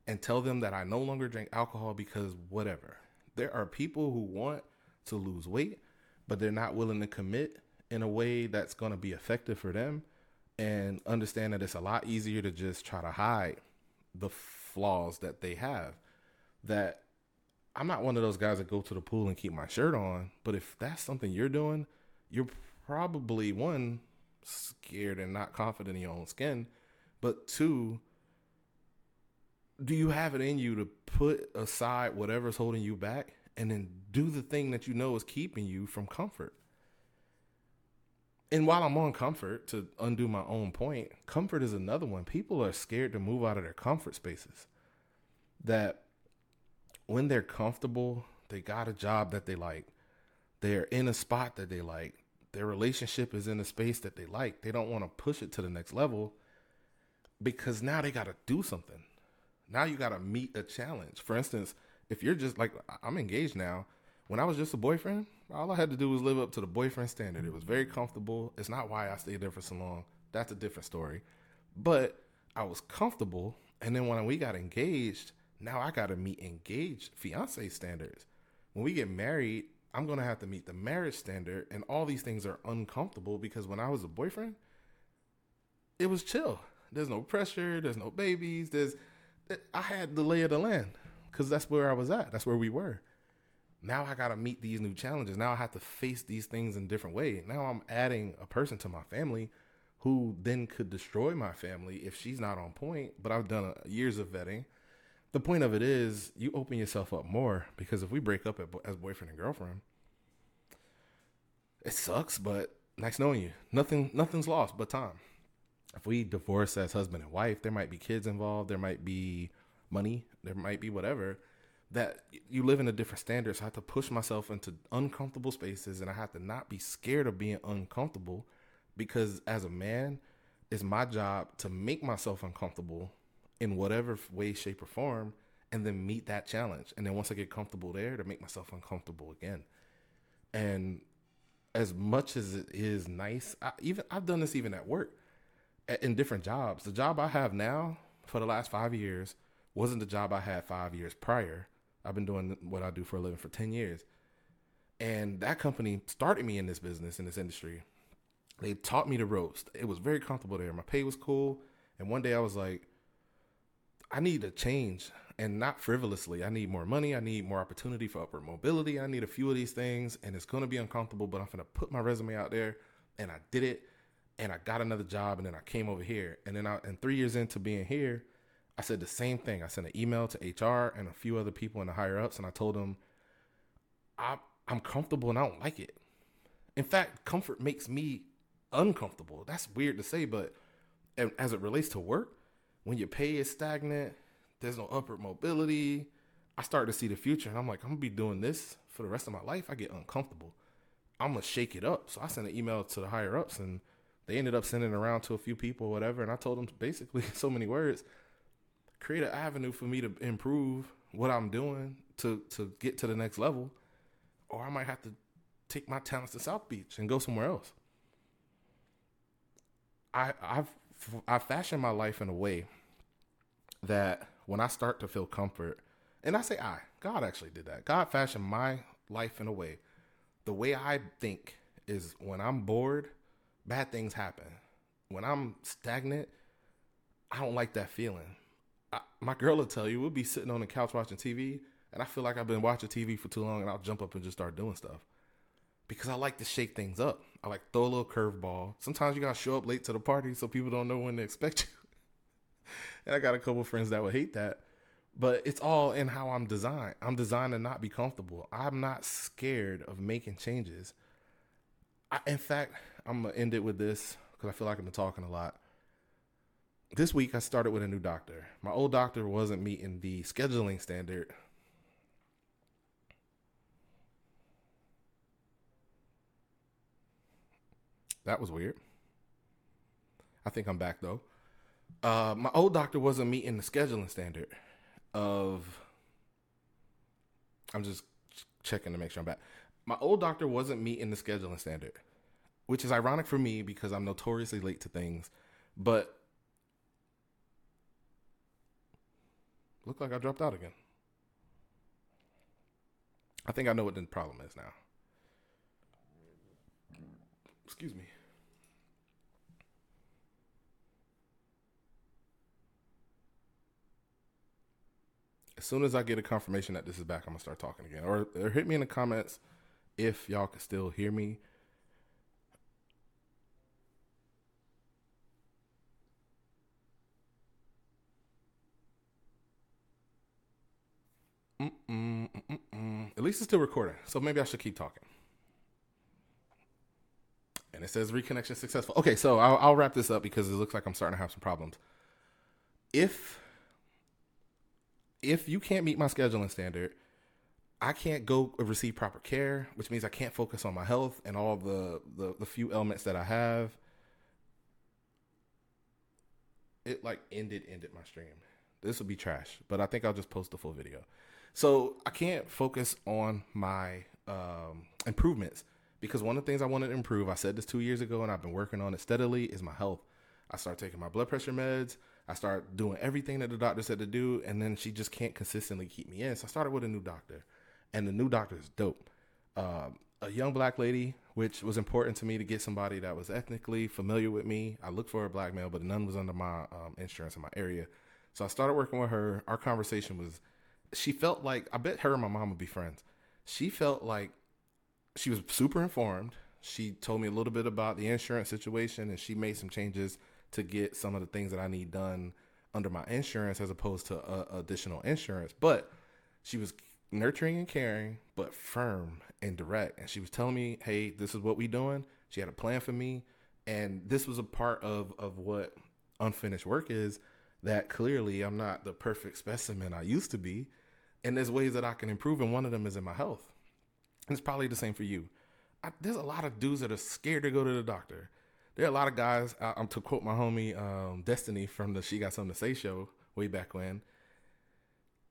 and tell them that I no longer drink alcohol because whatever. There are people who want to lose weight, but they're not willing to commit in a way that's going to be effective for them and understand that it's a lot easier to just try to hide the flaws that they have. That I'm not one of those guys that go to the pool and keep my shirt on, but if that's something you're doing, you're probably one scared and not confident in your own skin, But two, do you have it in you to put aside whatever's holding you back and then do the thing that you know is keeping you from comfort? And while I'm on comfort, to undo my own point, comfort is another one. People are scared to move out of their comfort spaces. That when they're comfortable, they got a job that they like, they're in a spot that they like, their relationship is in a space that they like. They don't want to push it to the next level because now they got to do something. Now you got to meet a challenge. For instance, if you're just like, I'm engaged now. When I was just a boyfriend, all I had to do was live up to the boyfriend standard. It was very comfortable. It's not why I stayed there for so long. That's a different story. But I was comfortable. And then when we got engaged, now I got to meet engaged fiance standards. When we get married, I'm going to have to meet the marriage standard. And all these things are uncomfortable because when I was a boyfriend, it was chill. There's no pressure. There's no babies. There's, eh, I had the lay of the land because that's where I was at. That's where we were. Now I got to meet these new challenges. Now I have to face these things in a different way. Now I'm adding a person to my family who then could destroy my family if she's not on point. But I've done a, years of vetting. The point of it is you open yourself up more because if we break up as boyfriend and girlfriend, it sucks, but nice knowing you. Nothing, nothing's lost but time. If we divorce as husband and wife, there might be kids involved. There might be money. There might be whatever that you live in a different standard. So I have to push myself into uncomfortable spaces and I have to not be scared of being uncomfortable because as a man, it's my job to make myself uncomfortable in whatever way, shape, or form and then meet that challenge. And then once I get comfortable there, to make myself uncomfortable again. And as much as it is nice, I, even I've done this even at work, in different jobs. The job I have now for the last five years wasn't the job I had five years prior. I've been doing what I do for a living for 10 years. And that company started me in this business, in this industry. They taught me to roast. It was very comfortable there. My pay was cool. And one day I was like, I need a change and not frivolously. I need more money. I need more opportunity for upward mobility. I need a few of these things. And it's going to be uncomfortable, but I'm going to put my resume out there. And I did it. And I got another job. And then I came over here. And then I, and three years into being here, I said the same thing. I sent an email to HR and a few other people in the higher ups, and I told them, I, I'm comfortable and I don't like it. In fact, comfort makes me uncomfortable. That's weird to say, but as it relates to work, when your pay is stagnant, there's no upward mobility. I start to see the future, and I'm like, I'm gonna be doing this for the rest of my life. I get uncomfortable. I'm gonna shake it up. So I sent an email to the higher ups, and they ended up sending around to a few people, whatever. And I told them basically so many words create an avenue for me to improve what I'm doing to to get to the next level, or I might have to take my talents to South Beach and go somewhere else. I I've I fashion my life in a way that when I start to feel comfort, and I say I, God actually did that. God fashioned my life in a way. The way I think is when I'm bored, bad things happen. When I'm stagnant, I don't like that feeling. I, my girl will tell you we'll be sitting on the couch watching TV, and I feel like I've been watching TV for too long, and I'll jump up and just start doing stuff because I like to shake things up. I like throw a little curveball. Sometimes you gotta show up late to the party so people don't know when to expect you. and I got a couple friends that would hate that, but it's all in how I'm designed. I'm designed to not be comfortable. I'm not scared of making changes. I, in fact, I'm gonna end it with this because I feel like I've been talking a lot this week I started with a new doctor. My old doctor wasn't meeting the scheduling standard. That was weird. I think I'm back though. Uh, my old doctor wasn't meeting the scheduling standard of. I'm just checking to make sure I'm back. My old doctor wasn't meeting the scheduling standard, which is ironic for me because I'm notoriously late to things. But Look like I dropped out again. I think I know what the problem is now. Excuse me. As soon as I get a confirmation that this is back, I'm gonna start talking again. Or, or hit me in the comments if y'all can still hear me. Mm-mm, mm-mm. At least it's still recording, so maybe I should keep talking. It says reconnection successful. Okay, so I'll, I'll wrap this up because it looks like I'm starting to have some problems. If if you can't meet my scheduling standard, I can't go receive proper care, which means I can't focus on my health and all the, the, the few elements that I have. It like ended ended my stream. This will be trash, but I think I'll just post the full video. So I can't focus on my um, improvements because one of the things I wanted to improve, I said this two years ago, and I've been working on it steadily, is my health. I start taking my blood pressure meds. I start doing everything that the doctor said to do, and then she just can't consistently keep me in. So I started with a new doctor and the new doctor is dope. Um, a young black lady, which was important to me to get somebody that was ethnically familiar with me. I looked for a black male, but none was under my um, insurance in my area. So I started working with her. Our conversation was, she felt like, I bet her and my mom would be friends. She felt like she was super informed. She told me a little bit about the insurance situation and she made some changes to get some of the things that I need done under my insurance as opposed to uh, additional insurance. But she was nurturing and caring, but firm and direct. And she was telling me, "Hey, this is what we doing." She had a plan for me, and this was a part of of what unfinished work is. That clearly I'm not the perfect specimen I used to be, and there's ways that I can improve, and one of them is in my health. It's probably the same for you. I, there's a lot of dudes that are scared to go to the doctor. There are a lot of guys. I, am to quote my homie um, Destiny from the She Got Something to Say show way back when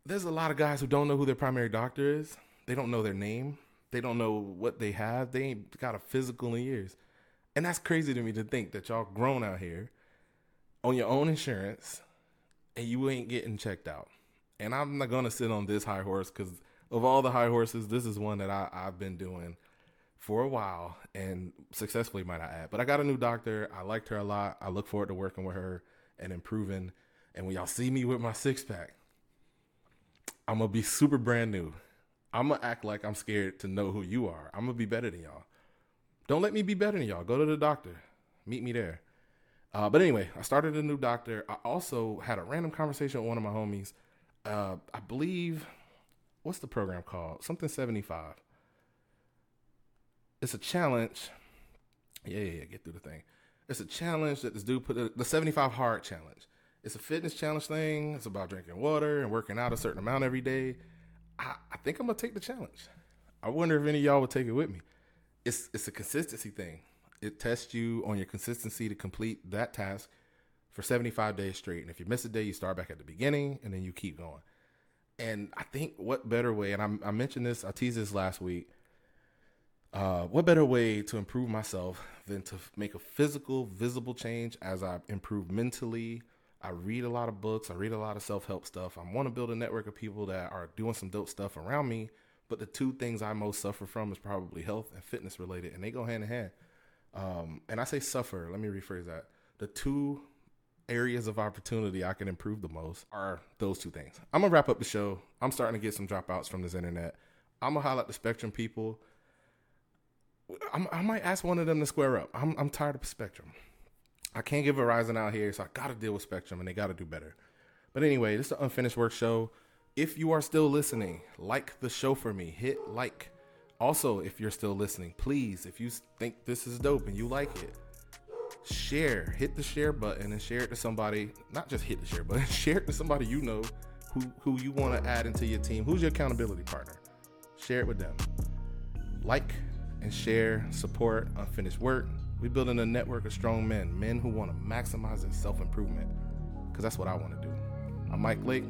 there's a lot of guys who don't know who their primary doctor is. They don't know their name. They don't know what they have. They ain't got a physical in years. And that's crazy to me to think that y'all grown out here on your own insurance and you ain't getting checked out. And I'm not gonna sit on this high horse because of all the high horses, this is one that I, I've been doing for a while and successfully, might I add. But I got a new doctor. I liked her a lot. I look forward to working with her and improving. And when y'all see me with my six pack, I'm gonna be super brand new. I'm gonna act like I'm scared to know who you are. I'm gonna be better than y'all. Don't let me be better than y'all. Go to the doctor. Meet me there. Uh, but anyway, I started a new doctor. I also had a random conversation with one of my homies. Uh, I believe, what's the program called? Something 75. It's a challenge. Yeah, yeah, yeah, get through the thing. It's a challenge that this dude put, the 75 hard challenge. It's a fitness challenge thing. It's about drinking water and working out a certain amount every day. I, I think I'm gonna take the challenge. I wonder if any of y'all would take it with me. It's it's a consistency thing. It tests you on your consistency to complete that task for 75 days straight. And if you miss a day, you start back at the beginning and then you keep going. And I think what better way, and I, I mentioned this, I teased this last week. Uh, what better way to improve myself than to make a physical, visible change as I improve mentally, I read a lot of books. I read a lot of self help stuff. I want to build a network of people that are doing some dope stuff around me. But the two things I most suffer from is probably health and fitness related, and they go hand in hand. Um, and I say suffer. Let me rephrase that. The two areas of opportunity I can improve the most are those two things. I'm gonna wrap up the show. I'm starting to get some dropouts from this internet. I'm gonna highlight the Spectrum people. I'm, i might ask one of them to square up. I'm, I'm tired of Spectrum. I can't get Verizon out here, so I got to deal with Spectrum, and they got to do better. But anyway, this is the Unfinished Work Show. If you are still listening, like the show for me. Hit like. Also, if you're still listening, please, if you think this is dope and you like it, share. Hit the share button and share it to somebody. Not just hit the share button, share it to somebody you know who, who you want to add into your team. Who's your accountability partner? Share it with them. Like and share, support unfinished work. We're building a network of strong men, men who want to maximize their self improvement, because that's what I want to do. I'm Mike Lake.